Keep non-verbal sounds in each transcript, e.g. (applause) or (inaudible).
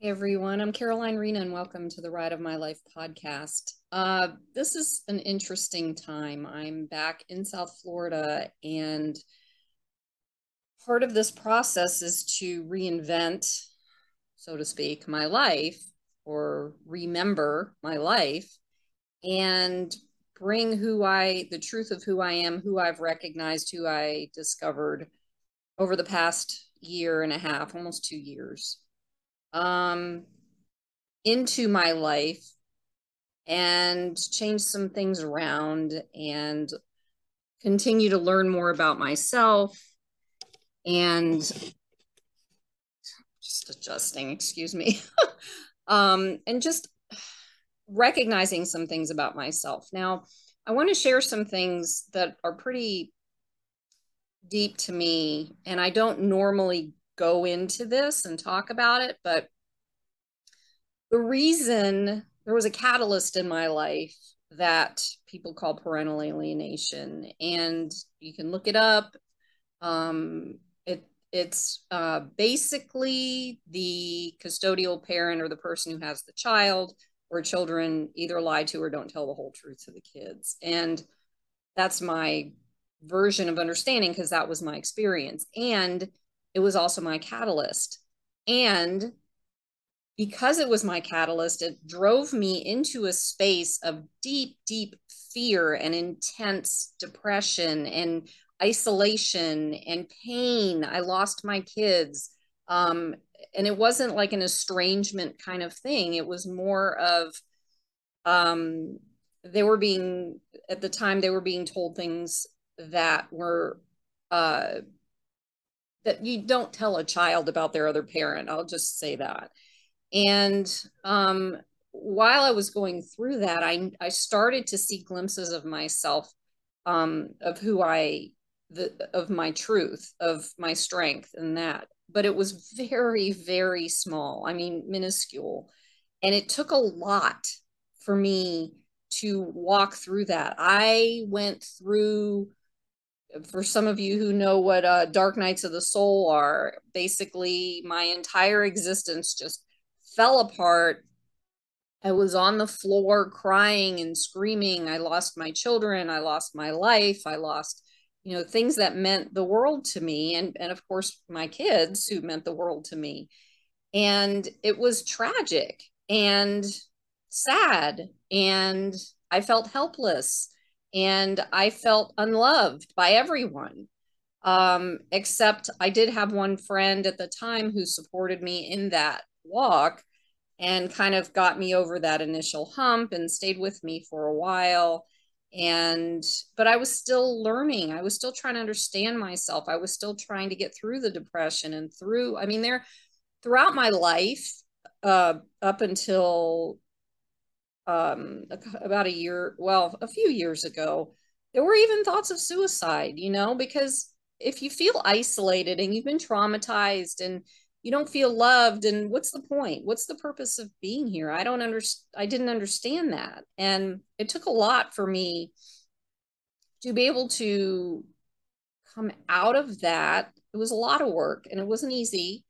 Hey everyone, I'm Caroline Rena and welcome to the Ride of My Life podcast. Uh, this is an interesting time. I'm back in South Florida and part of this process is to reinvent, so to speak, my life or remember my life and bring who I, the truth of who I am, who I've recognized, who I discovered over the past year and a half, almost two years um, into my life and change some things around and continue to learn more about myself and just adjusting, excuse me, (laughs) um, and just recognizing some things about myself. Now, I want to share some things that are pretty deep to me, and I don't normally go into this and talk about it, but the reason there was a catalyst in my life that people call parental alienation, and you can look it up. Um, it it's uh, basically the custodial parent or the person who has the child or children either lie to or don't tell the whole truth to the kids, and that's my version of understanding because that was my experience and it was also my catalyst. And because it was my catalyst, it drove me into a space of deep, deep fear and intense depression and isolation and pain. I lost my kids. Um, and it wasn't like an estrangement kind of thing. It was more of um, they were being, at the time, they were being told things that were uh, that you don't tell a child about their other parent. I'll just say that. And um, while I was going through that, I I started to see glimpses of myself, um, of who I, the of my truth, of my strength, and that. But it was very, very small. I mean, minuscule, and it took a lot for me to walk through that. I went through for some of you who know what uh, dark nights of the soul are, basically my entire existence just fell apart. I was on the floor crying and screaming. I lost my children. I lost my life. I lost, you know, things that meant the world to me. And, and of course, my kids who meant the world to me. And it was tragic and sad. And I felt helpless and I felt unloved by everyone. Um, except I did have one friend at the time who supported me in that walk and kind of got me over that initial hump and stayed with me for a while and but i was still learning i was still trying to understand myself i was still trying to get through the depression and through i mean there throughout my life uh up until um, about a year, well, a few years ago, there were even thoughts of suicide, you know, because if you feel isolated and you've been traumatized and you don't feel loved and what's the point? What's the purpose of being here? I don't understand i didn't understand that. And it took a lot for me to be able to come out of that. It was a lot of work and it wasn't easy.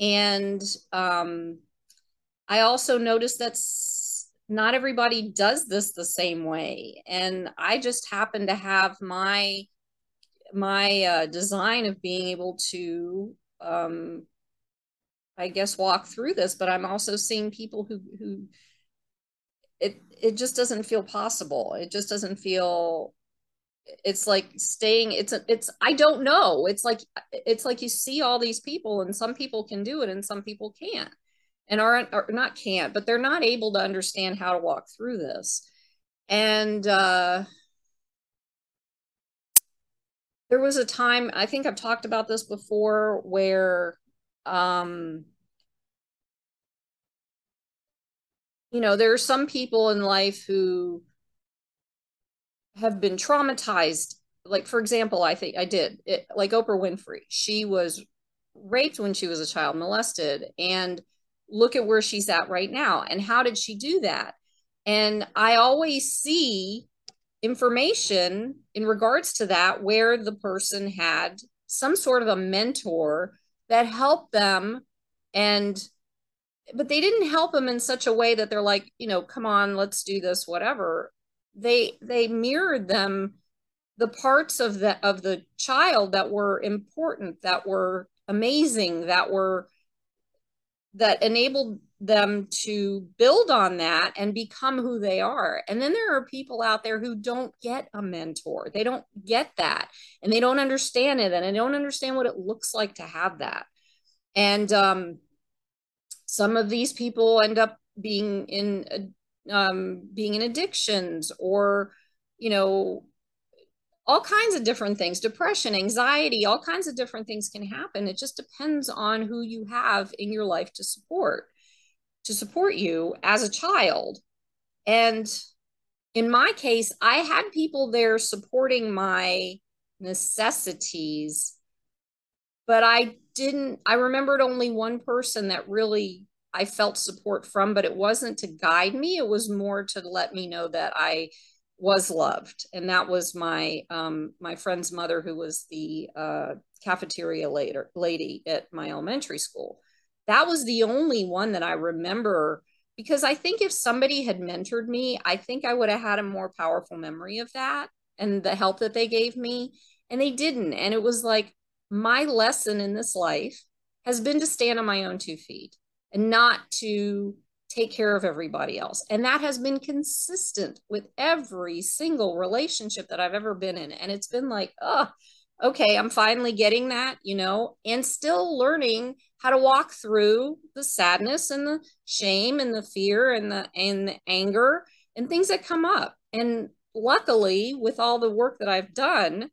And um, i also noticed that not everybody does this the same way. And i just happen to have my my uh, design of being able to um, i guess walk through this but i'm also seeing people who who it it just doesn't feel possible. It just doesn't feel it's like staying it's a, it's i don't know. It's like it's like you see all these people and some people can do it and some people can't and aren't or not can't but they're not able to understand how to walk through this. And uh there was a time i think i've talked about this before where um you know there are some people in life who have been traumatized. Like for example i think i did it, like oprah winfrey. She was raped when she was a child molested and look at where she's at right now and how did she do that and i always see information in regards to that where the person had some sort of a mentor that helped them and but they didn't help them in such a way that they're like, you know, come on, let's do this, whatever. They they mirrored them the parts of the of the child that were important, that were amazing, that were that enabled them to build on that and become who they are. And then there are people out there who don't get a mentor. They don't get that and they don't understand it and they don't understand what it looks like to have that. And um, some of these people end up being in um, being in addictions or you know all kinds of different things. Depression anxiety all kinds of different things can happen. It just depends on who you have in your life to support to support you as a child. And in my case i had people there supporting my necessities but i didn't i remembered only one person that really i felt support from but it wasn't to guide me. It was more to let me know that i was loved. And that was my um, my friend's mother who was the uh, cafeteria later lady at my elementary school. That was the only one that i remember because i think if somebody had mentored me i think i would have had a more powerful memory of that and the help that they gave me. And they didn't. And it was like my lesson in this life has been to stand on my own two feet and not to take care of everybody else. And that has been consistent with every single relationship that I've ever been in. And it's been like, oh, okay, I'm finally getting that, you know, and still learning how to walk through the sadness and the shame and the fear and the and the anger and things that come up. And luckily, with all the work that I've done,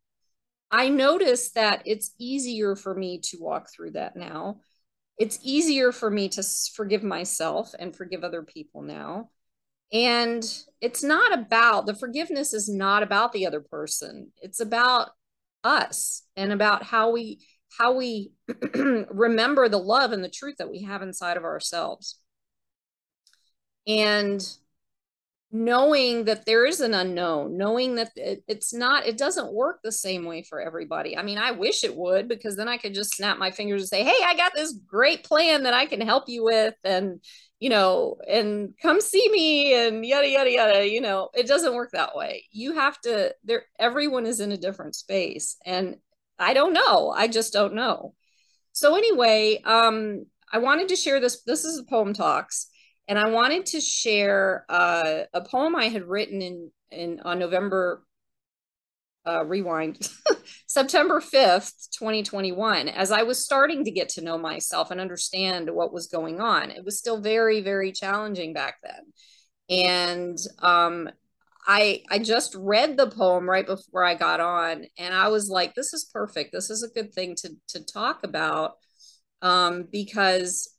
I notice that it's easier for me to walk through that now. It's easier for me to forgive myself and forgive other people now. And it's not about the forgiveness is not about the other person. It's about us and about how we how we (clears throat) remember the love and the truth that we have inside of ourselves. And knowing that there is an unknown knowing that it, it's not it doesn't work the same way for everybody. I mean i wish it would because then i could just snap my fingers and say hey i got this great plan that i can help you with and you know and come see me and yada yada yada you know it doesn't work that way. You have to there everyone is in a different space and i don't know. I just don't know. So anyway um i wanted to share this this is a poem talks and I wanted to share uh, a poem I had written in, in on November, uh, rewind, (laughs) September 5th, 2021, as I was starting to get to know myself and understand what was going on. It was still very, very challenging back then. And um, I, I just read the poem right before I got on, and I was like, this is perfect. This is a good thing to, to talk about um, because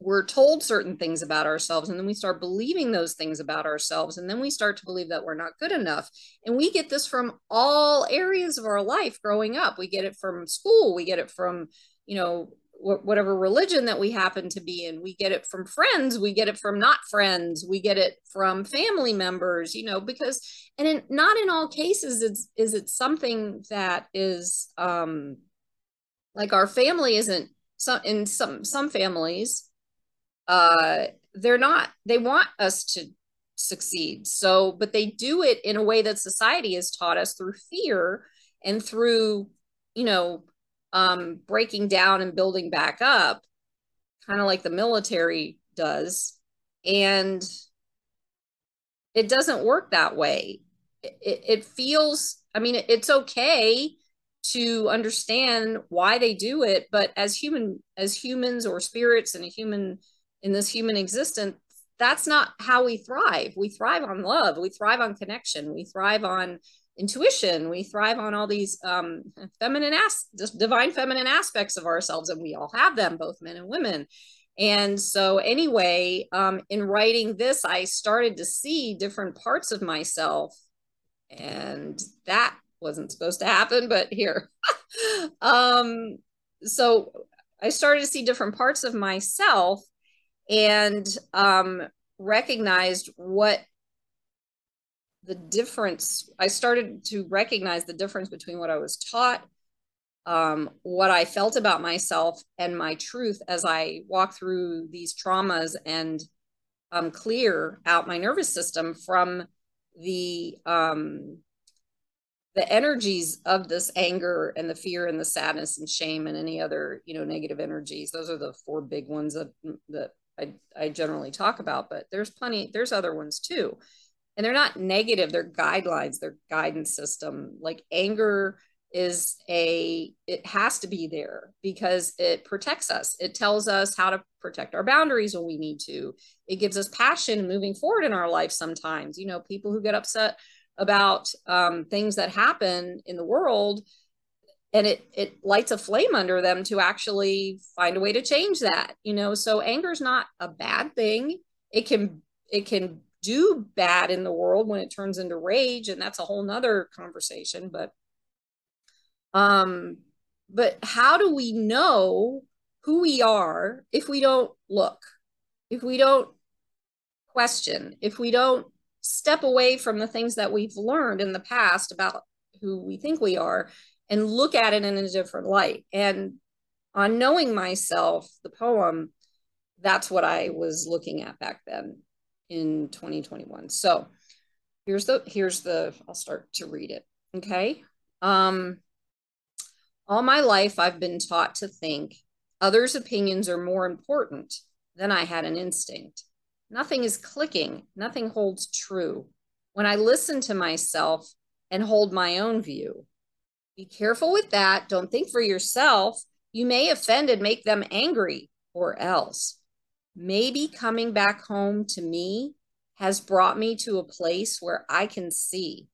we're told certain things about ourselves and then we start believing those things about ourselves and then we start to believe that we're not good enough and we get this from all areas of our life growing up. We get it from school we get it from you know whatever religion that we happen to be in. We get it from friends we get it from not friends we get it from family members you know because and in, not in all cases it's is it something that is um like our family isn't some in some some families uh, they're not they want us to succeed. So but they do it in a way that society has taught us through fear and through you know um, breaking down and building back up kind of like the military does. And it doesn't work that way. It, it feels i mean it's okay to understand why they do it but as human as humans or spirits in a human in this human existence that's not how we thrive. We thrive on love. We thrive on connection. We thrive on intuition. We thrive on all these um, feminine as divine feminine aspects of ourselves and we all have them both men and women. And so anyway um, in writing this i started to see different parts of myself and that wasn't supposed to happen but here. (laughs) Um, so i started to see different parts of myself and um, recognized what the difference i started to recognize the difference between what i was taught um, what I felt about myself and my truth as I walk through these traumas and um, clear out my nervous system from the um, the energies of this anger and the fear and the sadness and shame and any other you know negative energies. Those are the four big ones that that I, I generally talk about, but there's plenty. There's other ones too, and they're not negative. They're guidelines. They're guidance system. Like anger is a it has to be there because it protects us it tells us how to protect our boundaries when we need to it gives us passion moving forward in our life sometimes you know people who get upset about um, things that happen in the world and it it lights a flame under them to actually find a way to change that you know? So anger is not a bad thing. It can it can do bad in the world when it turns into rage and that's a whole nother conversation but um, but how do we know who we are if we don't look, if we don't question, if we don't step away from the things that we've learned in the past about who we think we are and look at it in a different light? And on knowing myself, the poem, that's what I was looking at back then in 2021. So here's the here's the I'll start to read it. Okay. Um all my life, I've been taught to think others' opinions are more important than I had an instinct. Nothing is clicking, nothing holds true. When I listen to myself and hold my own view, be careful with that. Don't think for yourself. You may offend and make them angry, or else. Maybe coming back home to me has brought me to a place where I can see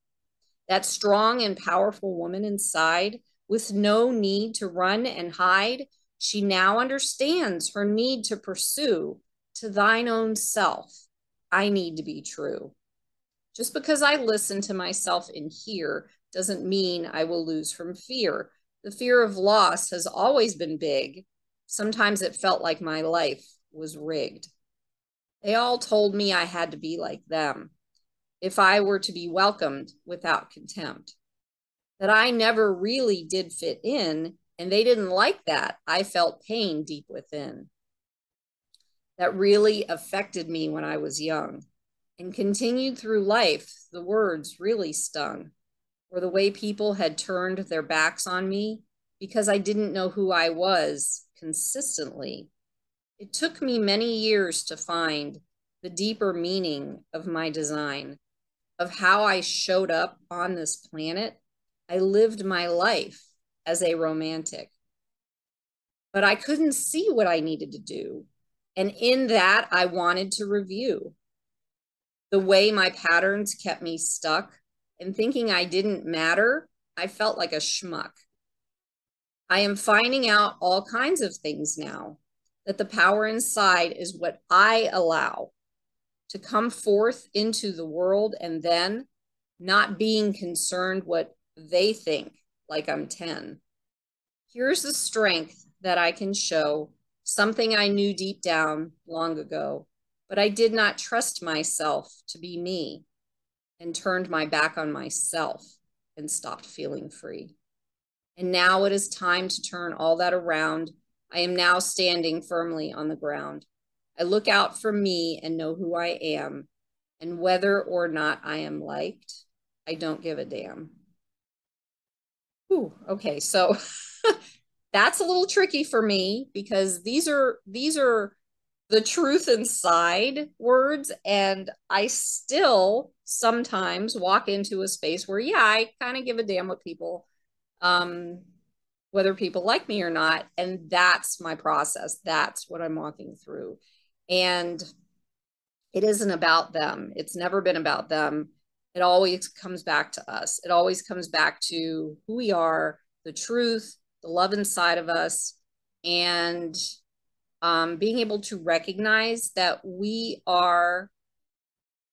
that strong and powerful woman inside with no need to run and hide, she now understands her need to pursue to thine own self. I need to be true. Just because I listen to myself in here doesn't mean I will lose from fear. The fear of loss has always been big. Sometimes it felt like my life was rigged. They all told me I had to be like them if I were to be welcomed without contempt that I never really did fit in, and they didn't like that. I felt pain deep within. That really affected me when I was young and continued through life. The words really stung, or the way people had turned their backs on me because I didn't know who I was consistently. It took me many years to find the deeper meaning of my design, of how I showed up on this planet I lived my life as a romantic. But I couldn't see what I needed to do. And in that, I wanted to review the way my patterns kept me stuck and thinking I didn't matter. I felt like a schmuck. I am finding out all kinds of things now that the power inside is what I allow to come forth into the world and then not being concerned what they think like I'm 10. Here's the strength that I can show, something I knew deep down long ago, but I did not trust myself to be me and turned my back on myself and stopped feeling free. And now it is time to turn all that around. I am now standing firmly on the ground. I look out for me and know who I am. And whether or not I am liked, I don't give a damn. Ooh, okay, so (laughs) that's a little tricky for me because these are these are the truth inside words and I still sometimes walk into a space where yeah, I kind of give a damn what people um whether people like me or not and that's my process. That's what I'm walking through. And it isn't about them. It's never been about them it always comes back to us. It always comes back to who we are, the truth, the love inside of us, and um, being able to recognize that we are,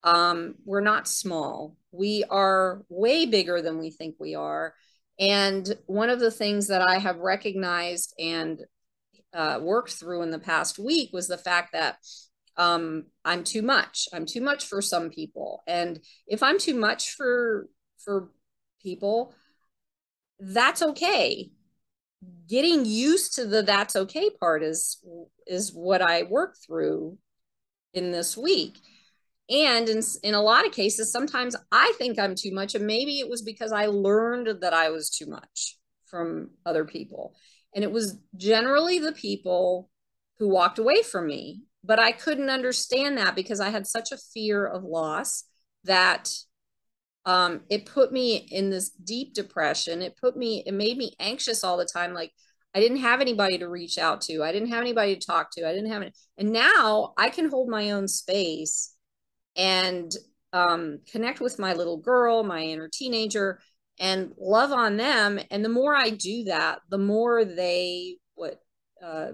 um, we're not small. We are way bigger than we think we are. And one of the things that I have recognized and uh, worked through in the past week was the fact that um, I'm too much. I'm too much for some people. And if I'm too much for for people, that's okay. Getting used to the that's okay part is is what I work through in this week. And in, in a lot of cases, sometimes I think I'm too much. And maybe it was because I learned that I was too much from other people. And it was generally the people who walked away from me. But I couldn't understand that because I had such a fear of loss that um, it put me in this deep depression. It put me, it made me anxious all the time. Like I didn't have anybody to reach out to. I didn't have anybody to talk to. I didn't have any. And now I can hold my own space and um, connect with my little girl, my inner teenager, and love on them. And the more I do that, the more they, what, uh,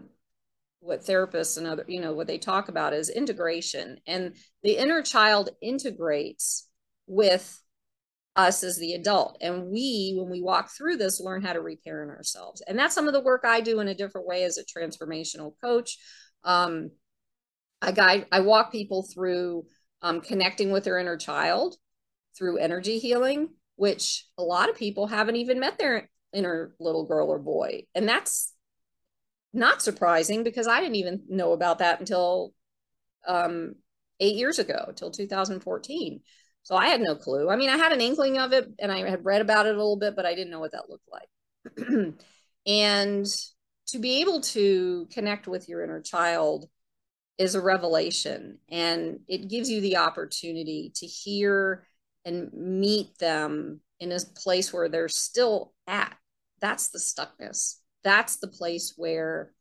what therapists and other, you know, what they talk about is integration. And the inner child integrates with us as the adult. And we, when we walk through this, learn how to reparent ourselves. And that's some of the work I do in a different way as a transformational coach. Um, I guide, I walk people through um, connecting with their inner child through energy healing, which a lot of people haven't even met their inner little girl or boy. And that's not surprising because I didn't even know about that until um, eight years ago, till 2014. So I had no clue. I mean, I had an inkling of it and I had read about it a little bit, but I didn't know what that looked like. (clears throat) and to be able to connect with your inner child is a revelation and it gives you the opportunity to hear and meet them in a place where they're still at. That's the stuckness. That's the place where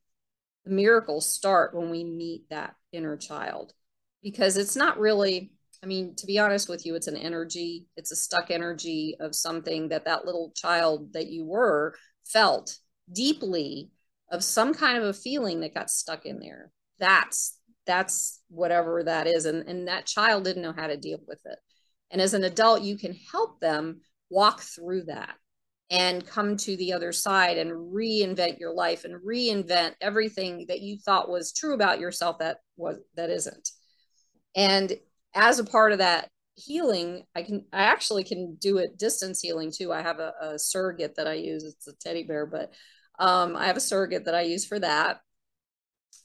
the miracles start when we meet that inner child because it's not really I mean, to be honest with you, it's an energy, it's a stuck energy of something that that little child that you were felt deeply of some kind of a feeling that got stuck in there. That's that's whatever that is and and that child didn't know how to deal with it. And as an adult, you can help them walk through that and come to the other side and reinvent your life and reinvent everything that you thought was true about yourself that was that isn't. And as a part of that healing i can i actually can do it distance healing too. I have a, a surrogate that i use. It's a teddy bear but um, i have a surrogate that i use for that.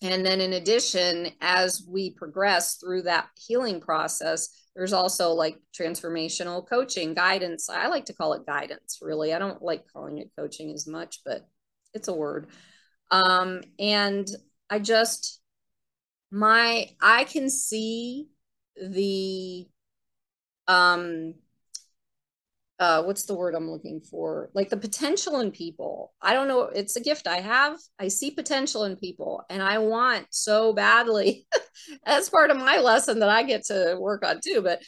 And then in addition as we progress through that healing process there's also like transformational coaching guidance. I like to call it guidance really. I don't like calling it coaching as much but it's a word. Um, and i just my i can see the um uh what's the word i'm looking for? Like the potential in people. I don't know it's a gift i have. I see potential in people and i want so badly (laughs) that's part of my lesson that i get to work on too but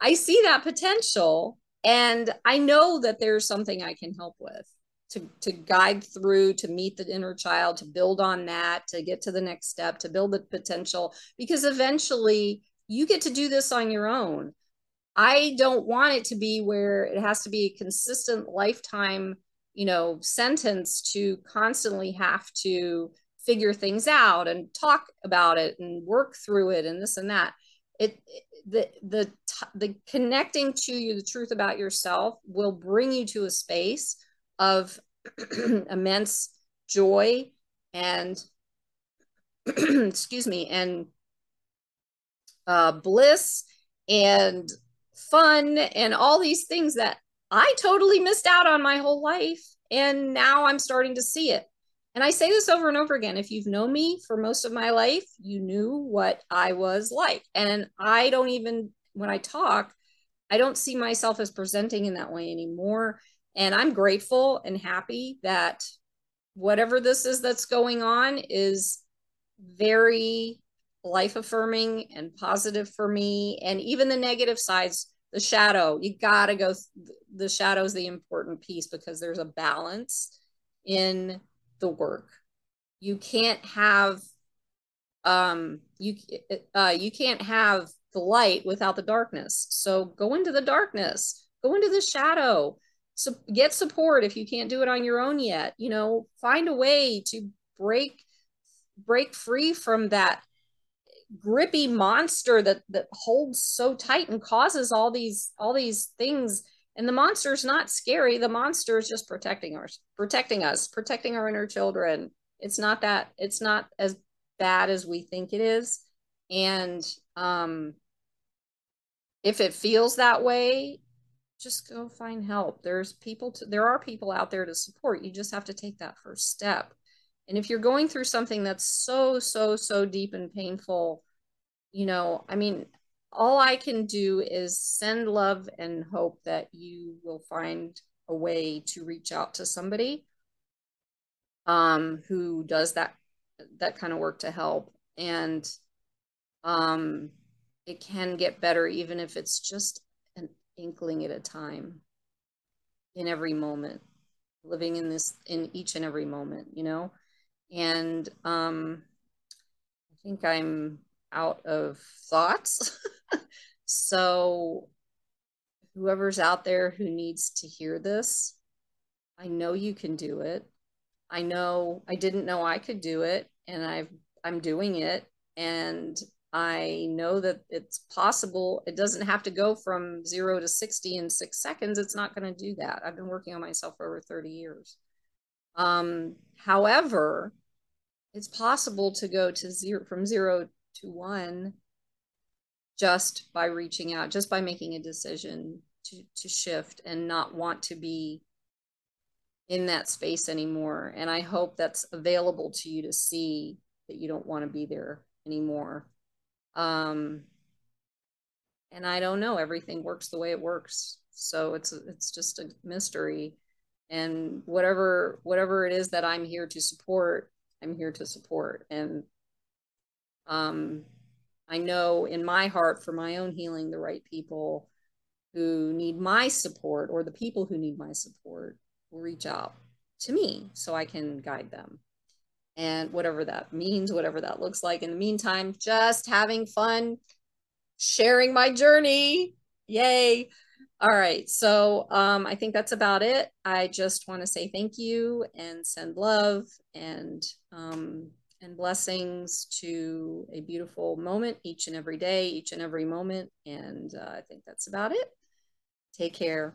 i see that potential and i know that there's something i can help with to, to guide through to meet the inner child to build on that to get to the next step to build the potential because eventually you get to do this on your own. I don't want it to be where it has to be a consistent lifetime, you know, sentence to constantly have to figure things out and talk about it and work through it and this and that. It the the the connecting to you the truth about yourself will bring you to a space of (clears throat) immense joy and (clears throat) excuse me and uh, bliss and fun and all these things that I totally missed out on my whole life. And now I'm starting to see it. And I say this over and over again. If you've known me for most of my life, you knew what I was like. And I don't even, when I talk, I don't see myself as presenting in that way anymore. And I'm grateful and happy that whatever this is that's going on is very life affirming and positive for me and even the negative sides the shadow you got to go the shadow is the important piece because there's a balance in the work. You can't have um you uh you can't have the light without the darkness. So go into the darkness go into the shadow. So get support if you can't do it on your own yet. You know find a way to break break free from that grippy monster that that holds so tight and causes all these all these things And the monster is not scary. The monster is just protecting us, protecting us, protecting our inner children. It's not that, it's not as bad as we think it is. And um, if it feels that way, just go find help. There's people to, there are people out there to support. You just have to take that first step. And if you're going through something that's so, so, so deep and painful, you know, I mean, all I can do is send love and hope that you will find a way to reach out to somebody um, who does that that kind of work to help. And um, it can get better even if it's just an inkling at a time in every moment living in this in each and every moment you know and um i think i'm out of thoughts (laughs) so whoever's out there who needs to hear this i know you can do it i know i didn't know i could do it and i've i'm doing it and I know that it's possible. It doesn't have to go from zero to 60 in six seconds. It's not going to do that. I've been working on myself for over 30 years. Um, however, it's possible to go to zero from zero to one just by reaching out, just by making a decision to, to shift and not want to be in that space anymore. And I hope that's available to you to see that you don't want to be there anymore um, and I don't know, everything works the way it works. So it's, it's just a mystery and whatever, whatever it is that I'm here to support, I'm here to support. And, um, I know in my heart for my own healing, the right people who need my support or the people who need my support will reach out to me so I can guide them and whatever that means, whatever that looks like. In the meantime, just having fun, sharing my journey. Yay. All right. So um, I think that's about it. I just want to say thank you and send love and um, and blessings to a beautiful moment each and every day, each and every moment. And uh, I think that's about it. Take care.